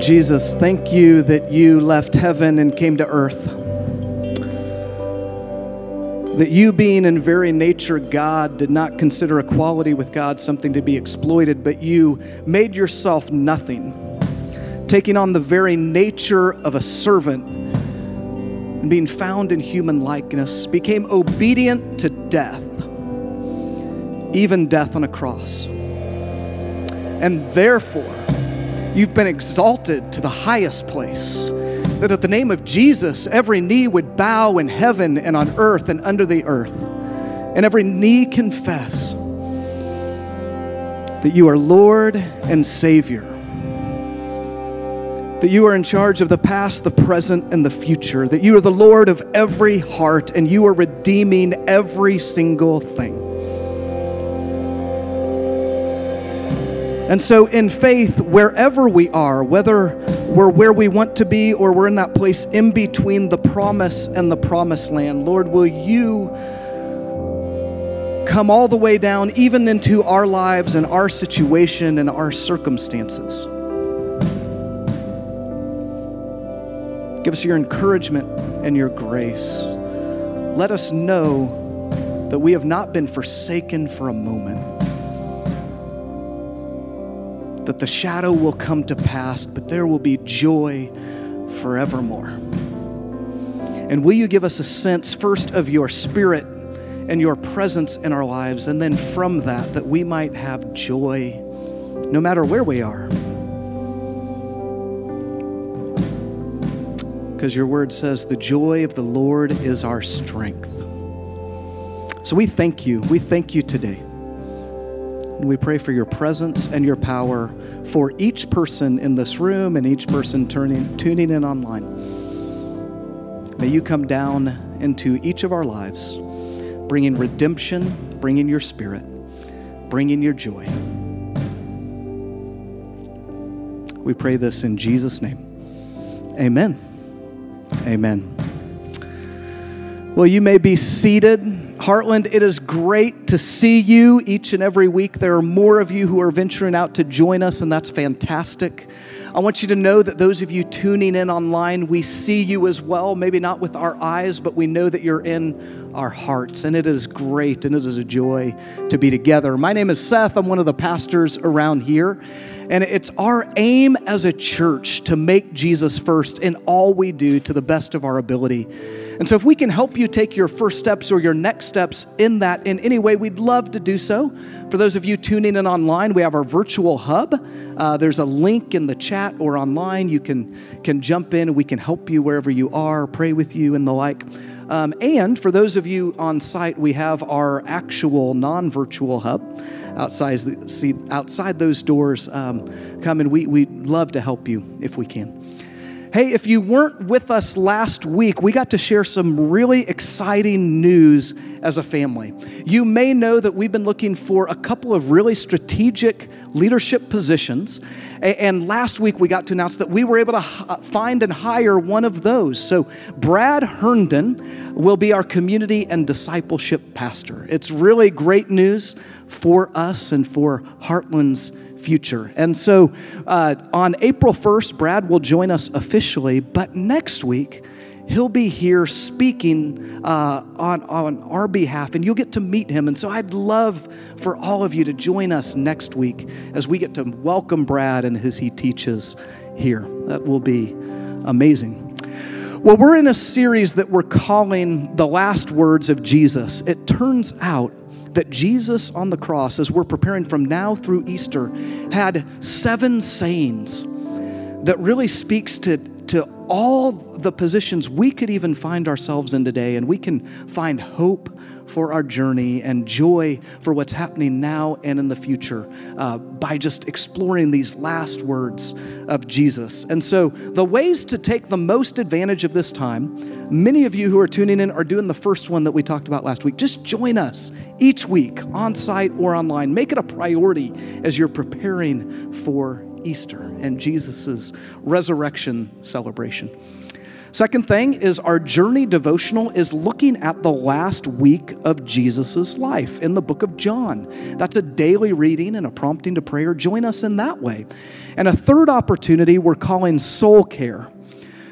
Jesus, thank you that you left heaven and came to earth. That you, being in very nature God, did not consider equality with God something to be exploited, but you made yourself nothing, taking on the very nature of a servant and being found in human likeness, became obedient to death, even death on a cross. And therefore, You've been exalted to the highest place. That at the name of Jesus, every knee would bow in heaven and on earth and under the earth, and every knee confess that you are Lord and Savior. That you are in charge of the past, the present, and the future. That you are the Lord of every heart and you are redeeming every single thing. And so, in faith, wherever we are, whether we're where we want to be or we're in that place in between the promise and the promised land, Lord, will you come all the way down, even into our lives and our situation and our circumstances? Give us your encouragement and your grace. Let us know that we have not been forsaken for a moment that the shadow will come to pass, but there will be joy forevermore. And will you give us a sense first of your spirit and your presence in our lives, and then from that, that we might have joy no matter where we are? Because your word says, the joy of the Lord is our strength. So we thank you. We thank you today. And we pray for your presence and your power for each person in this room and each person turning, tuning in online. May you come down into each of our lives, bringing redemption, bringing your spirit, bringing your joy. We pray this in Jesus' name. Amen. Amen. Well, you may be seated. Heartland, it is great to see you each and every week. There are more of you who are venturing out to join us, and that's fantastic. I want you to know that those of you tuning in online, we see you as well. Maybe not with our eyes, but we know that you're in our hearts. And it is great and it is a joy to be together. My name is Seth. I'm one of the pastors around here. And it's our aim as a church to make Jesus first in all we do to the best of our ability. And so, if we can help you take your first steps or your next steps in that in any way, we'd love to do so. For those of you tuning in online, we have our virtual hub. Uh, there's a link in the chat or online. You can, can jump in we can help you wherever you are, pray with you, and the like. Um, and for those of you on site, we have our actual non virtual hub outside, see, outside those doors. Um, come and we, we'd love to help you if we can. Hey, if you weren't with us last week, we got to share some really exciting news as a family. You may know that we've been looking for a couple of really strategic leadership positions. And last week we got to announce that we were able to uh, find and hire one of those. So, Brad Herndon will be our community and discipleship pastor. It's really great news for us and for Heartland's future. And so uh, on April 1st, Brad will join us officially, but next week, he'll be here speaking uh, on, on our behalf, and you'll get to meet him. And so I'd love for all of you to join us next week as we get to welcome Brad and as he teaches here. That will be amazing. Well, we're in a series that we're calling The Last Words of Jesus. It turns out that Jesus on the cross, as we're preparing from now through Easter, had seven sayings that really speaks to, to all the positions we could even find ourselves in today, and we can find hope for our journey and joy for what's happening now and in the future uh, by just exploring these last words of Jesus. And so, the ways to take the most advantage of this time, many of you who are tuning in are doing the first one that we talked about last week. Just join us each week, on site or online. Make it a priority as you're preparing for Easter and Jesus' resurrection celebration. Second thing is our journey devotional is looking at the last week of Jesus' life in the book of John. That's a daily reading and a prompting to prayer. Join us in that way. And a third opportunity we're calling Soul Care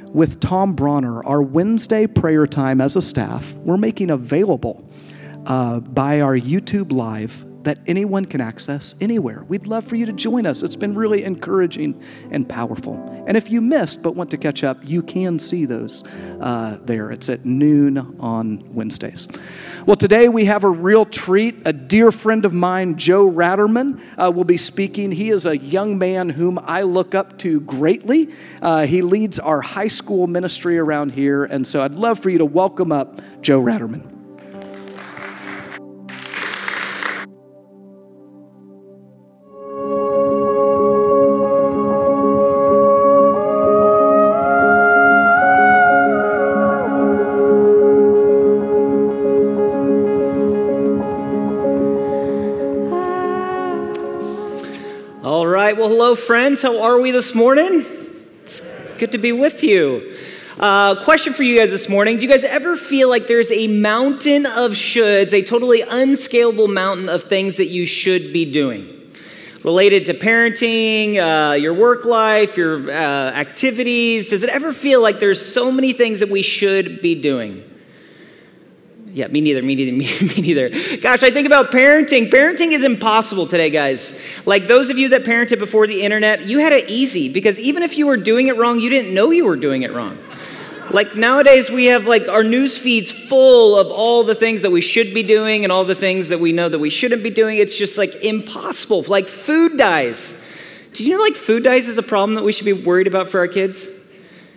with Tom Bronner, our Wednesday prayer time as a staff. We're making available uh, by our YouTube Live that anyone can access anywhere. We'd love for you to join us. It's been really encouraging and powerful. And if you missed but want to catch up, you can see those uh, there. It's at noon on Wednesdays. Well, today we have a real treat. A dear friend of mine, Joe Ratterman, uh, will be speaking. He is a young man whom I look up to greatly. Uh, he leads our high school ministry around here. And so I'd love for you to welcome up Joe Ratterman. Hello, friends. How are we this morning? It's good to be with you. Uh, question for you guys this morning. Do you guys ever feel like there's a mountain of shoulds, a totally unscalable mountain of things that you should be doing? Related to parenting, uh, your work life, your uh, activities. Does it ever feel like there's so many things that we should be doing? Yeah, me neither, me neither, me, me, neither. Gosh, I think about parenting. Parenting is impossible today, guys. Like those of you that parented before the internet, you had it easy because even if you were doing it wrong, you didn't know you were doing it wrong. Like nowadays, we have like our news feeds full of all the things that we should be doing and all the things that we know that we shouldn't be doing. It's just like impossible. Like food dyes. Did you know like food dyes is a problem that we should be worried about for our kids?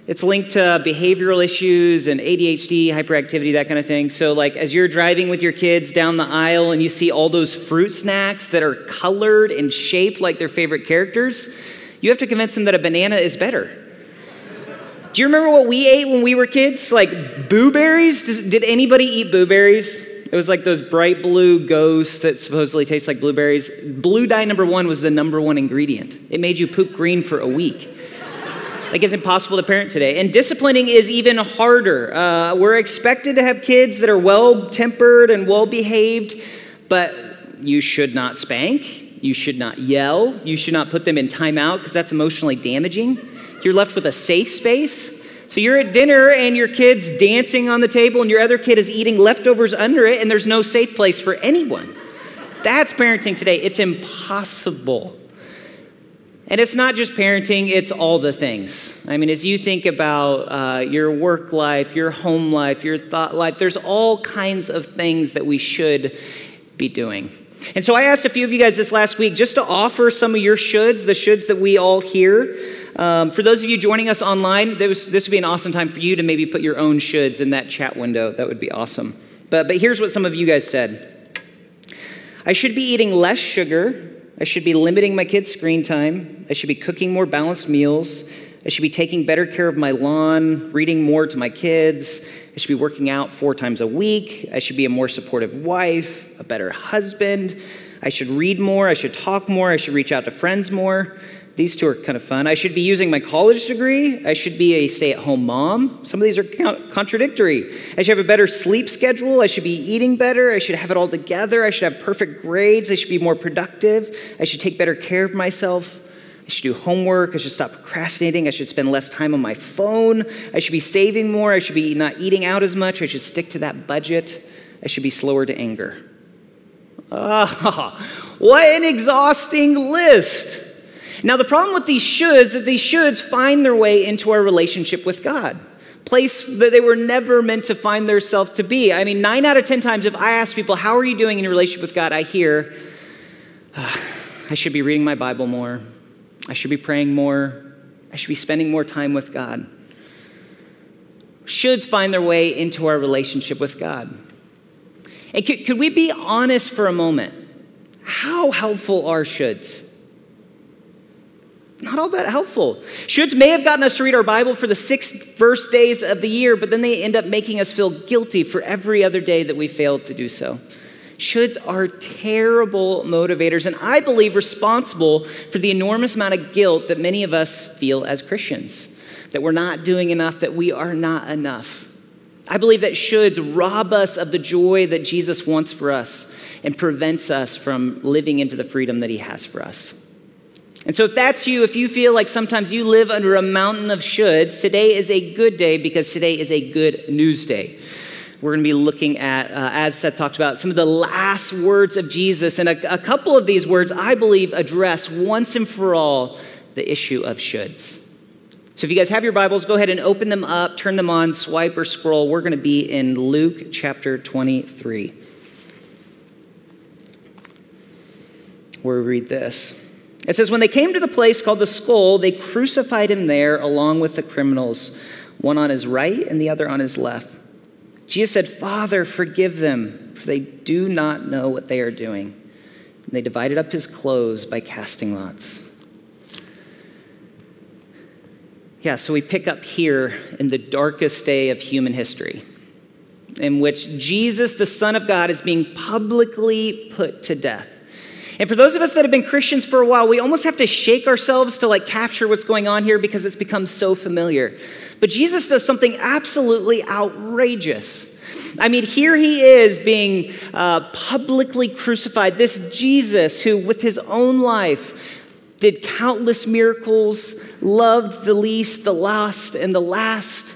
It's linked to behavioral issues and ADHD, hyperactivity, that kind of thing. So, like, as you're driving with your kids down the aisle and you see all those fruit snacks that are colored and shaped like their favorite characters, you have to convince them that a banana is better. Do you remember what we ate when we were kids? Like blueberries? Did anybody eat blueberries? It was like those bright blue ghosts that supposedly taste like blueberries. Blue dye number one was the number one ingredient. It made you poop green for a week. Like it's impossible to parent today. And disciplining is even harder. Uh, we're expected to have kids that are well tempered and well behaved, but you should not spank. You should not yell. You should not put them in timeout because that's emotionally damaging. You're left with a safe space. So you're at dinner and your kid's dancing on the table and your other kid is eating leftovers under it and there's no safe place for anyone. That's parenting today. It's impossible. And it's not just parenting, it's all the things. I mean, as you think about uh, your work life, your home life, your thought life, there's all kinds of things that we should be doing. And so I asked a few of you guys this last week just to offer some of your shoulds, the shoulds that we all hear. Um, for those of you joining us online, was, this would be an awesome time for you to maybe put your own shoulds in that chat window. That would be awesome. But, but here's what some of you guys said I should be eating less sugar I should be limiting my kids' screen time. I should be cooking more balanced meals. I should be taking better care of my lawn, reading more to my kids. I should be working out four times a week. I should be a more supportive wife, a better husband. I should read more. I should talk more. I should reach out to friends more. These two are kind of fun. I should be using my college degree. I should be a stay at home mom. Some of these are contradictory. I should have a better sleep schedule. I should be eating better. I should have it all together. I should have perfect grades. I should be more productive. I should take better care of myself. I should do homework. I should stop procrastinating. I should spend less time on my phone. I should be saving more. I should be not eating out as much. I should stick to that budget. I should be slower to anger. Ah, what an exhausting list. Now, the problem with these shoulds is that these shoulds find their way into our relationship with God, place that they were never meant to find themselves to be. I mean, nine out of 10 times, if I ask people, How are you doing in your relationship with God? I hear, ah, I should be reading my Bible more. I should be praying more. I should be spending more time with God. Shoulds find their way into our relationship with God. And could, could we be honest for a moment? How helpful are shoulds? Not all that helpful. Shoulds may have gotten us to read our Bible for the six first days of the year, but then they end up making us feel guilty for every other day that we failed to do so. Shoulds are terrible motivators, and I believe responsible for the enormous amount of guilt that many of us feel as Christians. that we're not doing enough, that we are not enough. I believe that shoulds rob us of the joy that Jesus wants for us and prevents us from living into the freedom that he has for us. And so, if that's you, if you feel like sometimes you live under a mountain of shoulds, today is a good day because today is a good news day. We're going to be looking at, uh, as Seth talked about, some of the last words of Jesus. And a, a couple of these words, I believe, address once and for all the issue of shoulds. So if you guys have your Bibles, go ahead and open them up, turn them on, swipe or scroll. We're going to be in Luke chapter 23. Where we read this. It says, When they came to the place called the skull, they crucified him there along with the criminals, one on his right and the other on his left. Jesus said, Father, forgive them, for they do not know what they are doing. And they divided up his clothes by casting lots. Yeah, so we pick up here in the darkest day of human history, in which Jesus, the Son of God, is being publicly put to death. And for those of us that have been Christians for a while, we almost have to shake ourselves to like capture what's going on here because it's become so familiar. But Jesus does something absolutely outrageous. I mean, here he is being uh, publicly crucified. This Jesus, who with his own life did countless miracles, loved the least, the lost, and the last,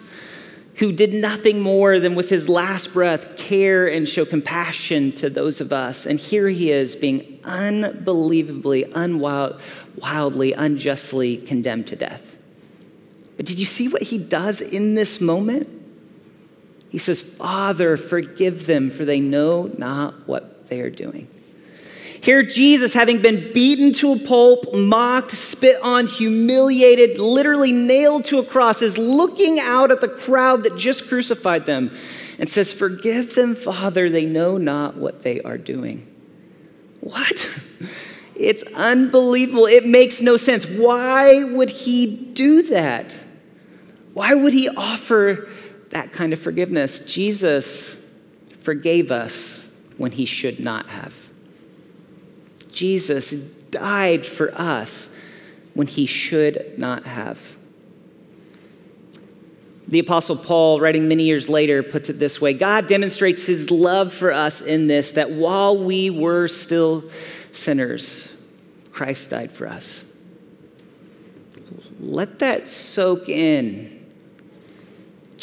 who did nothing more than with his last breath care and show compassion to those of us. And here he is being unbelievably, unwild, wildly, unjustly condemned to death. But did you see what he does in this moment? He says, Father, forgive them, for they know not what they are doing. Here, Jesus, having been beaten to a pulp, mocked, spit on, humiliated, literally nailed to a cross, is looking out at the crowd that just crucified them and says, Forgive them, Father, they know not what they are doing. What? It's unbelievable. It makes no sense. Why would he do that? Why would he offer that kind of forgiveness? Jesus forgave us when he should not have. Jesus died for us when he should not have. The Apostle Paul, writing many years later, puts it this way God demonstrates his love for us in this that while we were still sinners, Christ died for us. Let that soak in.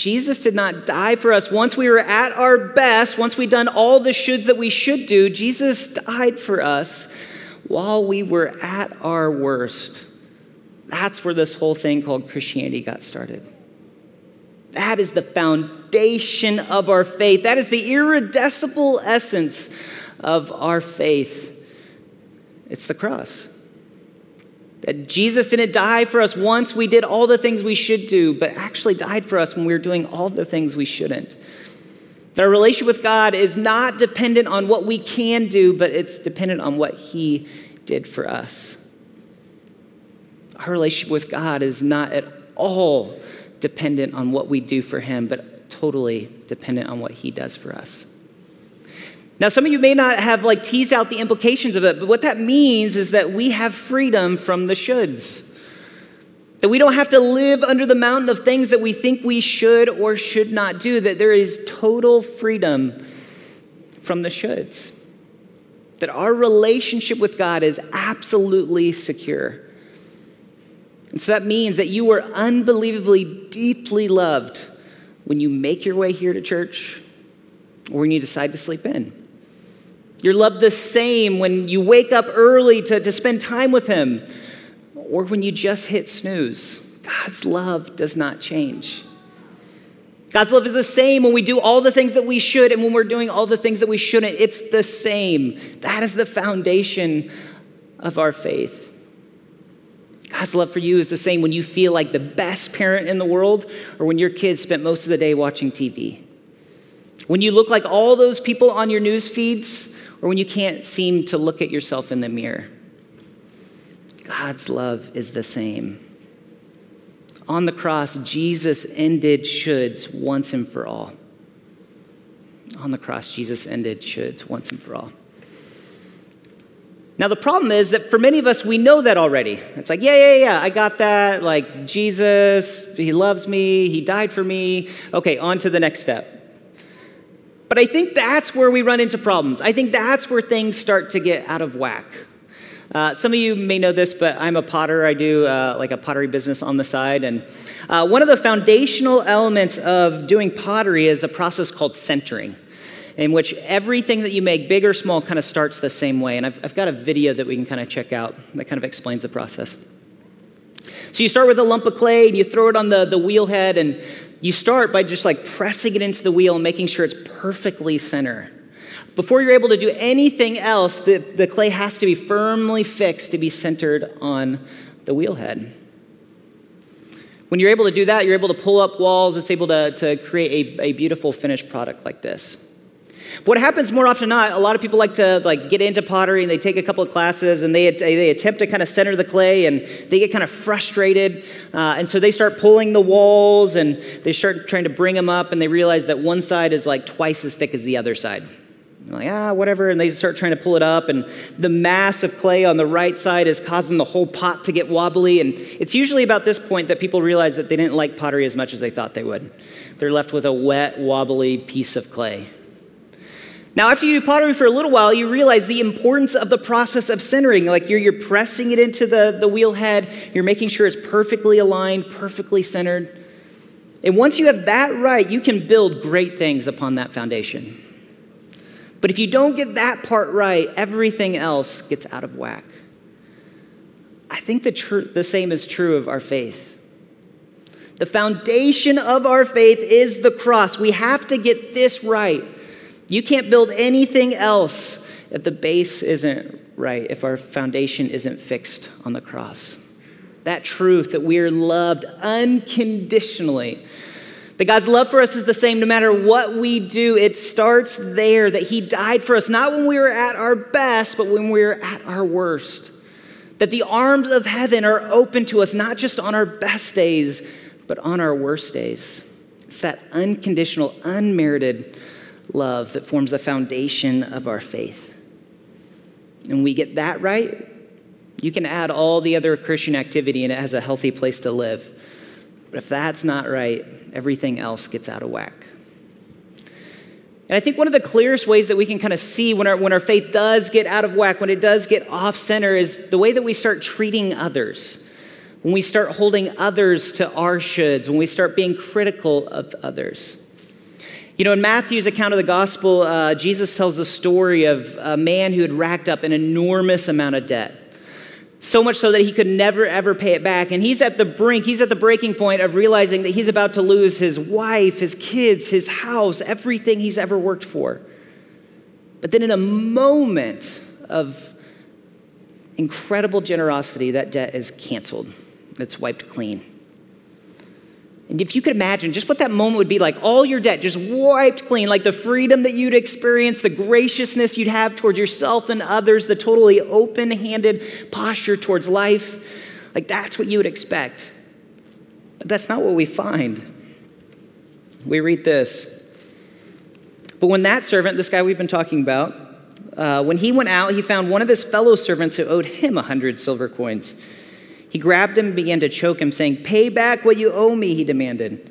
Jesus did not die for us once we were at our best, once we'd done all the shoulds that we should do. Jesus died for us while we were at our worst. That's where this whole thing called Christianity got started. That is the foundation of our faith. That is the irreducible essence of our faith. It's the cross. That Jesus didn't die for us once we did all the things we should do, but actually died for us when we were doing all the things we shouldn't. That our relationship with God is not dependent on what we can do, but it's dependent on what He did for us. Our relationship with God is not at all dependent on what we do for Him, but totally dependent on what He does for us. Now, some of you may not have like teased out the implications of it, but what that means is that we have freedom from the shoulds. That we don't have to live under the mountain of things that we think we should or should not do, that there is total freedom from the shoulds. That our relationship with God is absolutely secure. And so that means that you are unbelievably deeply loved when you make your way here to church or when you decide to sleep in. You're loved the same when you wake up early to, to spend time with Him or when you just hit snooze. God's love does not change. God's love is the same when we do all the things that we should and when we're doing all the things that we shouldn't. It's the same. That is the foundation of our faith. God's love for you is the same when you feel like the best parent in the world or when your kids spent most of the day watching TV. When you look like all those people on your news feeds or when you can't seem to look at yourself in the mirror. God's love is the same. On the cross, Jesus ended shoulds once and for all. On the cross, Jesus ended shoulds once and for all. Now, the problem is that for many of us, we know that already. It's like, yeah, yeah, yeah, I got that. Like, Jesus, He loves me, He died for me. Okay, on to the next step. But I think that's where we run into problems. I think that's where things start to get out of whack. Uh, some of you may know this, but I'm a potter. I do uh, like a pottery business on the side. And uh, one of the foundational elements of doing pottery is a process called centering in which everything that you make, big or small, kind of starts the same way. And I've, I've got a video that we can kind of check out that kind of explains the process. So you start with a lump of clay and you throw it on the, the wheel head, and you start by just like pressing it into the wheel and making sure it's perfectly center. Before you're able to do anything else, the, the clay has to be firmly fixed to be centered on the wheel head. When you're able to do that, you're able to pull up walls, it's able to, to create a, a beautiful finished product like this. But what happens more often than not, a lot of people like to like get into pottery and they take a couple of classes and they, they attempt to kind of center the clay and they get kind of frustrated. Uh, and so they start pulling the walls and they start trying to bring them up and they realize that one side is like twice as thick as the other side. Like, ah, whatever. And they start trying to pull it up, and the mass of clay on the right side is causing the whole pot to get wobbly. And it's usually about this point that people realize that they didn't like pottery as much as they thought they would. They're left with a wet, wobbly piece of clay. Now, after you do pottery for a little while, you realize the importance of the process of centering. Like you're, you're pressing it into the, the wheel head, you're making sure it's perfectly aligned, perfectly centered. And once you have that right, you can build great things upon that foundation. But if you don't get that part right, everything else gets out of whack. I think the, tr- the same is true of our faith. The foundation of our faith is the cross. We have to get this right. You can't build anything else if the base isn't right, if our foundation isn't fixed on the cross. That truth that we are loved unconditionally. That God's love for us is the same no matter what we do. It starts there, that He died for us, not when we were at our best, but when we were at our worst. That the arms of heaven are open to us, not just on our best days, but on our worst days. It's that unconditional, unmerited love that forms the foundation of our faith. And we get that right, you can add all the other Christian activity and it has a healthy place to live. But if that's not right, everything else gets out of whack. And I think one of the clearest ways that we can kind of see when our, when our faith does get out of whack, when it does get off center, is the way that we start treating others. When we start holding others to our shoulds, when we start being critical of others. You know, in Matthew's account of the gospel, uh, Jesus tells the story of a man who had racked up an enormous amount of debt. So much so that he could never, ever pay it back. And he's at the brink, he's at the breaking point of realizing that he's about to lose his wife, his kids, his house, everything he's ever worked for. But then, in a moment of incredible generosity, that debt is canceled, it's wiped clean. And if you could imagine just what that moment would be like, all your debt just wiped clean, like the freedom that you'd experience, the graciousness you'd have towards yourself and others, the totally open handed posture towards life, like that's what you would expect. But that's not what we find. We read this. But when that servant, this guy we've been talking about, uh, when he went out, he found one of his fellow servants who owed him a hundred silver coins. He grabbed him and began to choke him, saying, Pay back what you owe me, he demanded.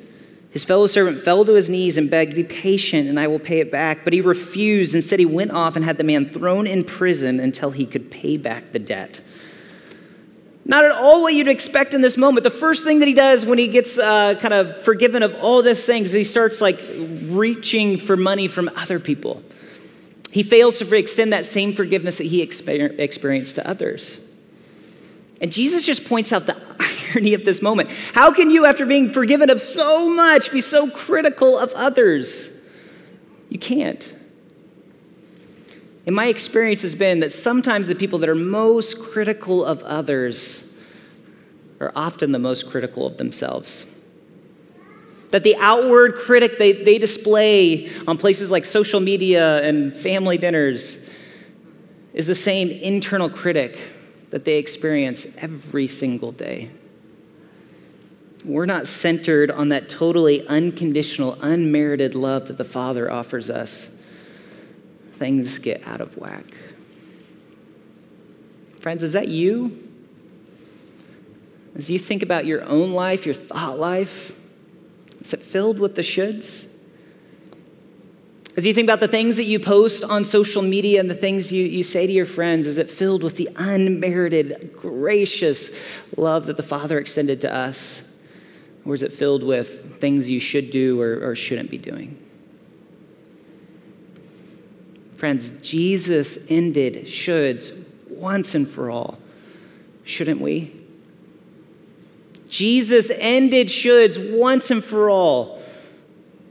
His fellow servant fell to his knees and begged, Be patient, and I will pay it back. But he refused. Instead, he went off and had the man thrown in prison until he could pay back the debt. Not at all what you'd expect in this moment. The first thing that he does when he gets uh, kind of forgiven of all these things is he starts like reaching for money from other people. He fails to extend that same forgiveness that he experienced to others. And Jesus just points out the irony of this moment. How can you, after being forgiven of so much, be so critical of others? You can't. And my experience has been that sometimes the people that are most critical of others are often the most critical of themselves. That the outward critic they, they display on places like social media and family dinners is the same internal critic that they experience every single day. We're not centered on that totally unconditional, unmerited love that the Father offers us. Things get out of whack. Friends, is that you? As you think about your own life, your thought life, is it filled with the shoulds? As you think about the things that you post on social media and the things you, you say to your friends, is it filled with the unmerited, gracious love that the Father extended to us? Or is it filled with things you should do or, or shouldn't be doing? Friends, Jesus ended shoulds once and for all. Shouldn't we? Jesus ended shoulds once and for all.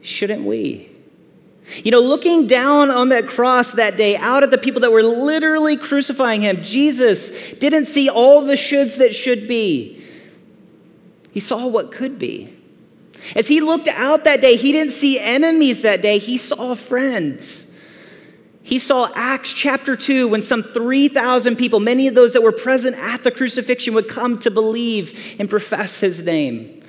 Shouldn't we? You know, looking down on that cross that day, out at the people that were literally crucifying him, Jesus didn't see all the shoulds that should be. He saw what could be. As he looked out that day, he didn't see enemies that day, he saw friends. He saw Acts chapter 2 when some 3,000 people, many of those that were present at the crucifixion, would come to believe and profess his name.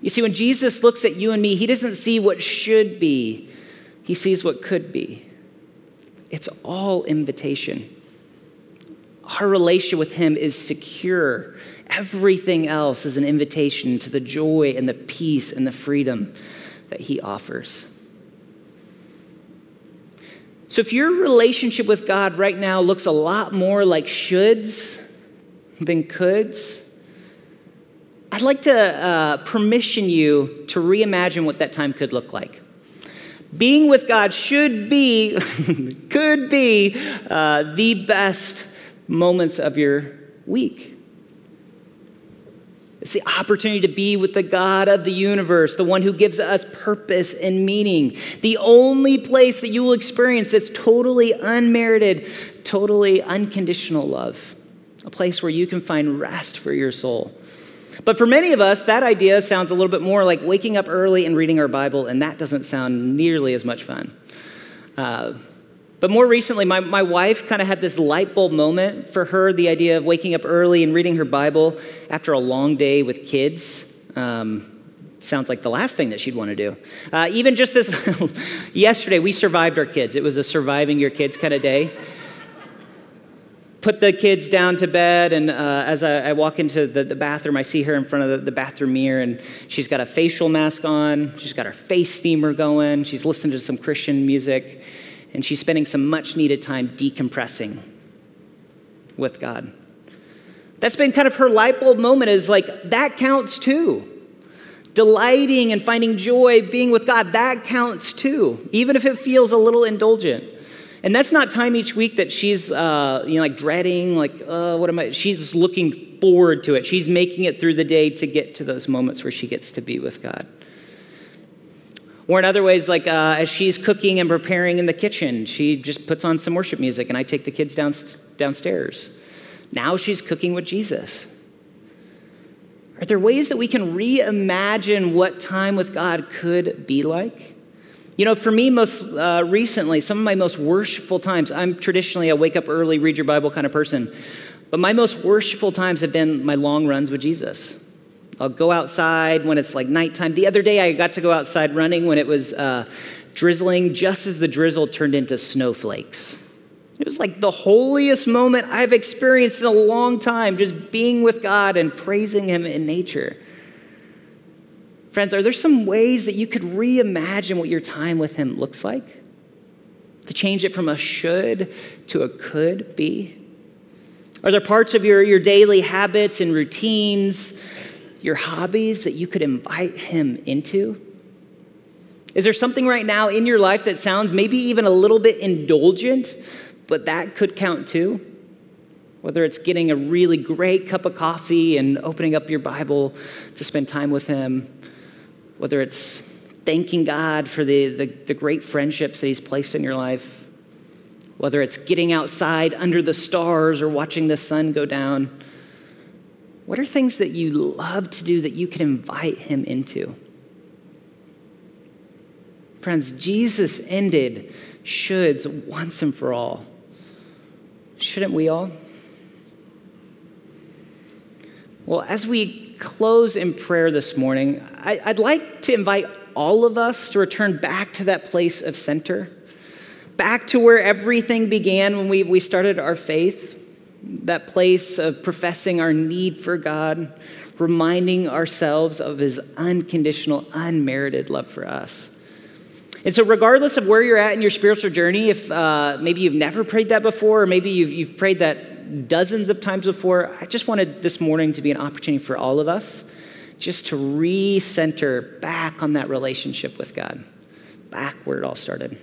You see, when Jesus looks at you and me, he doesn't see what should be, he sees what could be. It's all invitation. Our relation with him is secure. Everything else is an invitation to the joy and the peace and the freedom that he offers. So, if your relationship with God right now looks a lot more like shoulds than coulds, I'd like to uh, permission you to reimagine what that time could look like. Being with God should be, could be, uh, the best moments of your week. It's the opportunity to be with the God of the universe, the one who gives us purpose and meaning. The only place that you will experience that's totally unmerited, totally unconditional love. A place where you can find rest for your soul. But for many of us, that idea sounds a little bit more like waking up early and reading our Bible, and that doesn't sound nearly as much fun. Uh, but more recently, my, my wife kind of had this light bulb moment for her the idea of waking up early and reading her Bible after a long day with kids. Um, sounds like the last thing that she'd want to do. Uh, even just this yesterday, we survived our kids. It was a surviving your kids kind of day. Put the kids down to bed, and uh, as I, I, walk into the, the, bathroom, I see her in front of the, the bathroom mirror, and she's got a facial mask on. She's got her face steamer going. She's listening to some Christian music and she's spending some much needed time decompressing with God. That's been kind of her light bulb moment is like, that counts too. Delighting and finding joy being with God, that counts too, even if it feels a little indulgent. And that's not time each week that she's, uh, you know, like dreading, like, uh, what am I? She's looking forward to it. She's making it through the day to get to those moments where she gets to be with God. Or in other ways, like uh, as she's cooking and preparing in the kitchen, she just puts on some worship music and I take the kids down, downstairs. Now she's cooking with Jesus. Are there ways that we can reimagine what time with God could be like? You know, for me, most uh, recently, some of my most worshipful times, I'm traditionally a wake up early, read your Bible kind of person, but my most worshipful times have been my long runs with Jesus. I'll go outside when it's like nighttime. The other day, I got to go outside running when it was uh, drizzling, just as the drizzle turned into snowflakes. It was like the holiest moment I've experienced in a long time, just being with God and praising Him in nature. Friends, are there some ways that you could reimagine what your time with Him looks like? To change it from a should to a could be? Are there parts of your, your daily habits and routines your hobbies that you could invite him into? Is there something right now in your life that sounds maybe even a little bit indulgent, but that could count too? Whether it's getting a really great cup of coffee and opening up your Bible to spend time with Him, whether it's thanking God for the, the, the great friendships that He's placed in your life, whether it's getting outside under the stars or watching the sun go down what are things that you love to do that you can invite him into? Friends, Jesus ended shoulds once and for all. Shouldn't we all? Well, as we close in prayer this morning, I, would like to invite all of us to return back to that place of center, back to where everything began when we, we started our faith that place of professing our need for God, reminding ourselves of his unconditional, unmerited love for us. And so, regardless of where you're at in your spiritual journey, if uh, maybe you've never prayed that before, or maybe you've, you've prayed that dozens of times before, I just wanted this morning to be an opportunity for all of us just to recenter back on that relationship with God, back where it all started.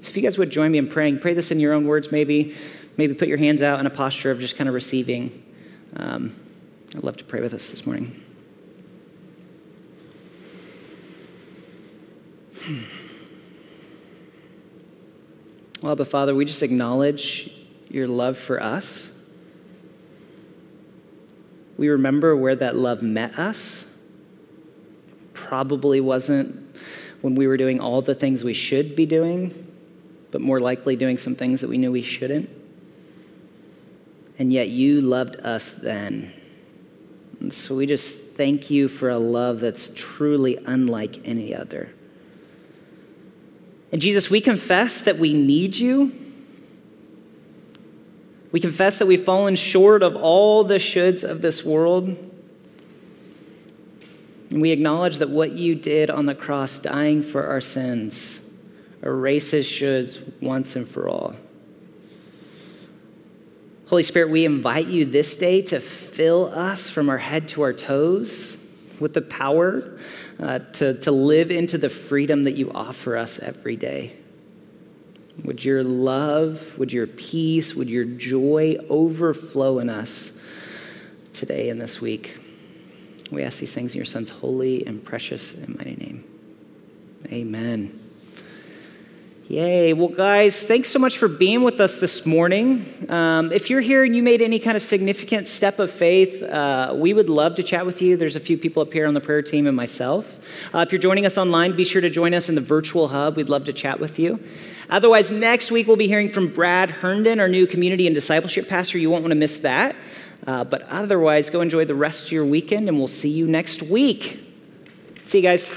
So, if you guys would join me in praying, pray this in your own words, maybe. Maybe put your hands out in a posture of just kind of receiving. Um, I'd love to pray with us this morning. Well, but Father, we just acknowledge your love for us. We remember where that love met us. Probably wasn't when we were doing all the things we should be doing, but more likely doing some things that we knew we shouldn't. And yet you loved us then. And so we just thank you for a love that's truly unlike any other. And Jesus, we confess that we need you. We confess that we've fallen short of all the shoulds of this world. And we acknowledge that what you did on the cross, dying for our sins, erases shoulds once and for all. Holy Spirit, we invite you this day to fill us from our head to our toes with the power uh, to, to live into the freedom that you offer us every day. Would your love, would your peace, would your joy overflow in us today and this week? We ask these things in your Son's holy and precious and mighty name. Amen. Yay. Well, guys, thanks so much for being with us this morning. Um, if you're here and you made any kind of significant step of faith, uh, we would love to chat with you. There's a few people up here on the prayer team and myself. Uh, if you're joining us online, be sure to join us in the virtual hub. We'd love to chat with you. Otherwise, next week we'll be hearing from Brad Herndon, our new community and discipleship pastor. You won't want to miss that. Uh, but otherwise, go enjoy the rest of your weekend, and we'll see you next week. See you guys.